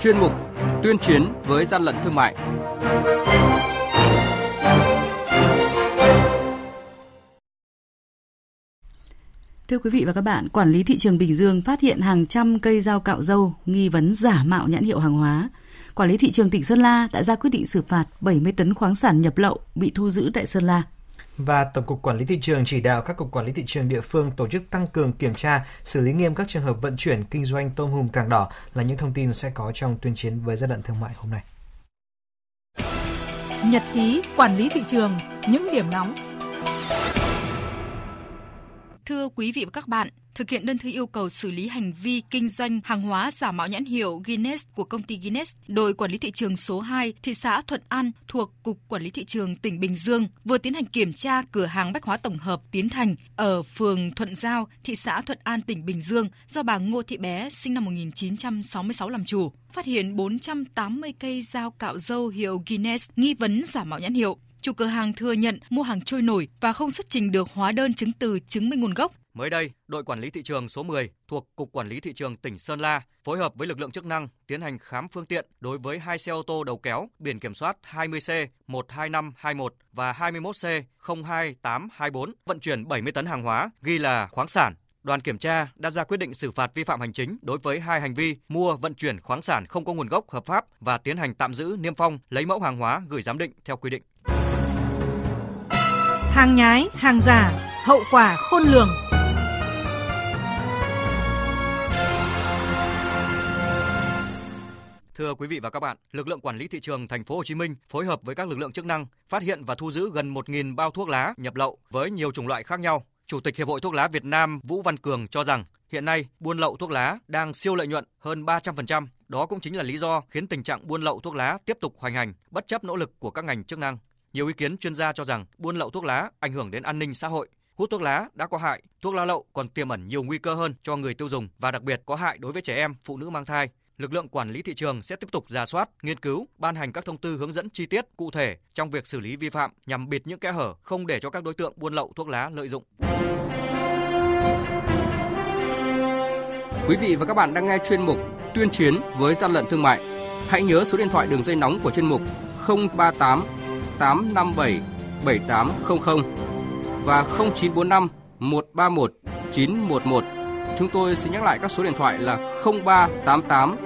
chuyên mục Tuyên chiến với gian lận thương mại. Thưa quý vị và các bạn, quản lý thị trường Bình Dương phát hiện hàng trăm cây dao cạo dâu nghi vấn giả mạo nhãn hiệu hàng hóa. Quản lý thị trường tỉnh Sơn La đã ra quyết định xử phạt 70 tấn khoáng sản nhập lậu bị thu giữ tại Sơn La. Và Tổng cục Quản lý thị trường chỉ đạo các cục quản lý thị trường địa phương tổ chức tăng cường kiểm tra, xử lý nghiêm các trường hợp vận chuyển kinh doanh tôm hùm càng đỏ là những thông tin sẽ có trong tuyên chiến với gian lận thương mại hôm nay. Nhật ký quản lý thị trường, những điểm nóng Thưa quý vị và các bạn, thực hiện đơn thư yêu cầu xử lý hành vi kinh doanh hàng hóa giả mạo nhãn hiệu Guinness của công ty Guinness, đội quản lý thị trường số 2 thị xã Thuận An thuộc Cục Quản lý thị trường tỉnh Bình Dương vừa tiến hành kiểm tra cửa hàng bách hóa tổng hợp Tiến Thành ở phường Thuận Giao, thị xã Thuận An tỉnh Bình Dương do bà Ngô Thị Bé sinh năm 1966 làm chủ, phát hiện 480 cây dao cạo dâu hiệu Guinness nghi vấn giả mạo nhãn hiệu chủ cửa hàng thừa nhận mua hàng trôi nổi và không xuất trình được hóa đơn chứng từ chứng minh nguồn gốc. Mới đây, đội quản lý thị trường số 10 thuộc Cục Quản lý Thị trường tỉnh Sơn La phối hợp với lực lượng chức năng tiến hành khám phương tiện đối với hai xe ô tô đầu kéo biển kiểm soát 20C 12521 và 21C 02824 vận chuyển 70 tấn hàng hóa ghi là khoáng sản. Đoàn kiểm tra đã ra quyết định xử phạt vi phạm hành chính đối với hai hành vi mua vận chuyển khoáng sản không có nguồn gốc hợp pháp và tiến hành tạm giữ niêm phong lấy mẫu hàng hóa gửi giám định theo quy định. Hàng nhái, hàng giả, hậu quả khôn lường. Thưa quý vị và các bạn, lực lượng quản lý thị trường thành phố Hồ Chí Minh phối hợp với các lực lượng chức năng phát hiện và thu giữ gần 1.000 bao thuốc lá nhập lậu với nhiều chủng loại khác nhau. Chủ tịch Hiệp hội Thuốc lá Việt Nam Vũ Văn Cường cho rằng hiện nay buôn lậu thuốc lá đang siêu lợi nhuận hơn 300%. Đó cũng chính là lý do khiến tình trạng buôn lậu thuốc lá tiếp tục hoành hành bất chấp nỗ lực của các ngành chức năng. Nhiều ý kiến chuyên gia cho rằng buôn lậu thuốc lá ảnh hưởng đến an ninh xã hội. Hút thuốc lá đã có hại, thuốc lá lậu còn tiềm ẩn nhiều nguy cơ hơn cho người tiêu dùng và đặc biệt có hại đối với trẻ em, phụ nữ mang thai. Lực lượng quản lý thị trường sẽ tiếp tục ra soát, nghiên cứu, ban hành các thông tư hướng dẫn chi tiết cụ thể trong việc xử lý vi phạm nhằm bịt những kẽ hở không để cho các đối tượng buôn lậu thuốc lá lợi dụng. Quý vị và các bạn đang nghe chuyên mục Tuyên chiến với gian lận thương mại. Hãy nhớ số điện thoại đường dây nóng của chuyên mục 038 857 7800 và 0945 131 911. Chúng tôi xin nhắc lại các số điện thoại là 0388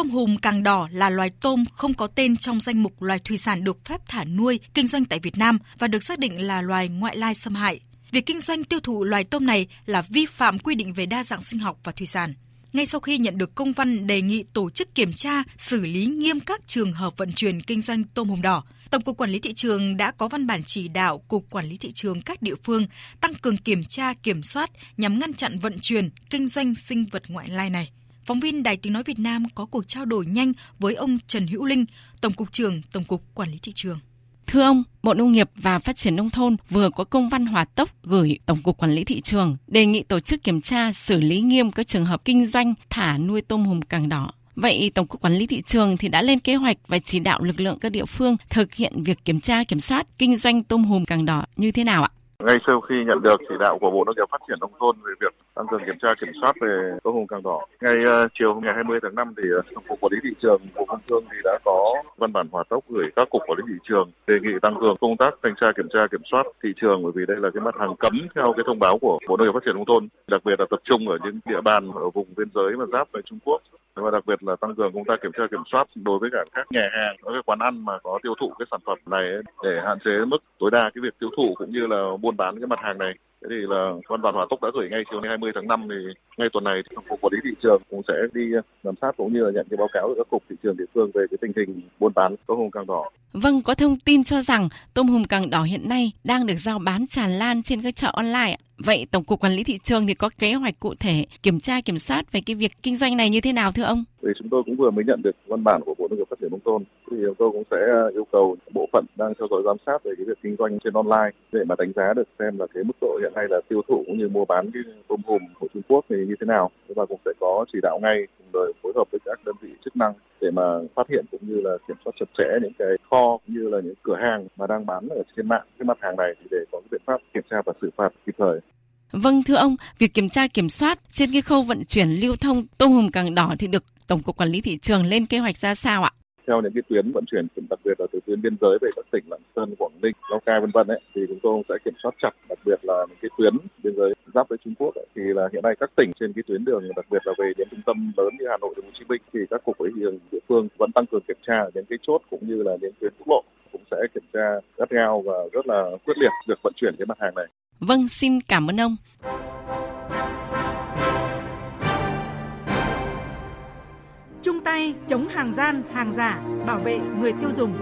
tôm hùm càng đỏ là loài tôm không có tên trong danh mục loài thủy sản được phép thả nuôi, kinh doanh tại Việt Nam và được xác định là loài ngoại lai xâm hại. Việc kinh doanh tiêu thụ loài tôm này là vi phạm quy định về đa dạng sinh học và thủy sản. Ngay sau khi nhận được công văn đề nghị tổ chức kiểm tra, xử lý nghiêm các trường hợp vận chuyển kinh doanh tôm hùm đỏ, Tổng cục Quản lý thị trường đã có văn bản chỉ đạo Cục Quản lý thị trường các địa phương tăng cường kiểm tra, kiểm soát nhằm ngăn chặn vận chuyển, kinh doanh sinh vật ngoại lai này. Phóng viên Đài Tiếng Nói Việt Nam có cuộc trao đổi nhanh với ông Trần Hữu Linh, Tổng cục trưởng Tổng cục Quản lý thị trường. Thưa ông, Bộ Nông nghiệp và Phát triển Nông thôn vừa có công văn hòa tốc gửi Tổng cục Quản lý Thị trường đề nghị tổ chức kiểm tra xử lý nghiêm các trường hợp kinh doanh thả nuôi tôm hùm càng đỏ. Vậy Tổng cục Quản lý Thị trường thì đã lên kế hoạch và chỉ đạo lực lượng các địa phương thực hiện việc kiểm tra kiểm soát kinh doanh tôm hùm càng đỏ như thế nào ạ? Ngay sau khi nhận được chỉ đạo của Bộ Nông nghiệp Phát triển Nông thôn về việc tăng cường kiểm tra kiểm soát về tôm hùm càng đỏ, ngay uh, chiều ngày 20 tháng 5 thì ờ, Tổng cục Quản lý thị trường Bộ Công Thương thì đã có văn bản hỏa tốc gửi các cục quản lý thị trường đề nghị tăng cường công tác thanh tra kiểm tra kiểm soát thị trường bởi vì đây là cái mặt hàng cấm theo cái thông báo của Bộ Nông nghiệp Phát triển Nông thôn, đặc biệt là tập trung ở những địa bàn ở vùng biên giới và giáp với Trung Quốc và đặc biệt là tăng cường công tác kiểm tra kiểm soát đối với cả các nhà hàng, các quán ăn mà có tiêu thụ cái sản phẩm này để hạn chế mức tối đa cái việc tiêu thụ cũng như là buôn bán cái mặt hàng này. Thế thì là văn bản hỏa tốc đã gửi ngay chiều ngày 20 tháng 5 thì ngay tuần này thì cục quản lý thị trường cũng sẽ đi ờ, giám sát cũng như là nhận cái báo cáo từ các cục thị trường địa phương về cái tình hình buôn bán tôm hùm càng đỏ. Vâng, có thông tin cho rằng tôm hùm càng đỏ hiện nay đang được giao bán tràn lan trên các chợ online. Vậy Tổng cục Quản lý thị trường thì có kế hoạch cụ thể kiểm tra, kiểm soát về cái việc kinh doanh này như thế nào thưa ông? Thì chúng tôi cũng vừa mới nhận được văn bản của Bộ Nông nghiệp Phát triển nông thôn thì chúng tôi cũng sẽ à, yêu cầu bộ phận đang theo dõi giám sát về cái việc kinh doanh trên online để mà đánh giá được xem là cái mức độ hiện nay là tiêu thụ cũng như mua bán cái tôm hùm của Trung Quốc thì như thế nào và cũng sẽ có chỉ đạo ngay cùng rồi phối hợp với các đơn vị chức năng để mà phát hiện cũng như là kiểm soát chặt chẽ những cái kho cũng như là những cửa hàng mà đang bán ở trên mạng, cái mặt hàng này thì để có cái biện pháp kiểm tra và xử phạt kịp thời. Vâng thưa ông, việc kiểm tra kiểm soát trên cái khâu vận chuyển lưu thông tôm hùm càng đỏ thì được Tổng cục Quản lý thị trường lên kế hoạch ra sao ạ? theo những cái tuyến vận chuyển đặc biệt là từ tuyến biên giới về các tỉnh Lạng Sơn, Quảng Ninh, Lào Cai vân vân ấy thì chúng tôi sẽ kiểm soát chặt đặc biệt là những cái tuyến biên giới giáp với Trung Quốc ấy, thì là hiện nay các tỉnh trên cái tuyến đường đặc biệt là về đến trung tâm lớn như Hà Nội, Hồ Chí Minh thì các cục quản lý địa phương vẫn tăng cường kiểm tra đến cái chốt cũng như là đến tuyến quốc lộ sẽ kiểm tra gắt gao và rất là quyết liệt việc vận chuyển cái mặt hàng này. Vâng, xin cảm ơn ông. chung tay chống hàng gian, hàng giả, bảo vệ người tiêu dùng.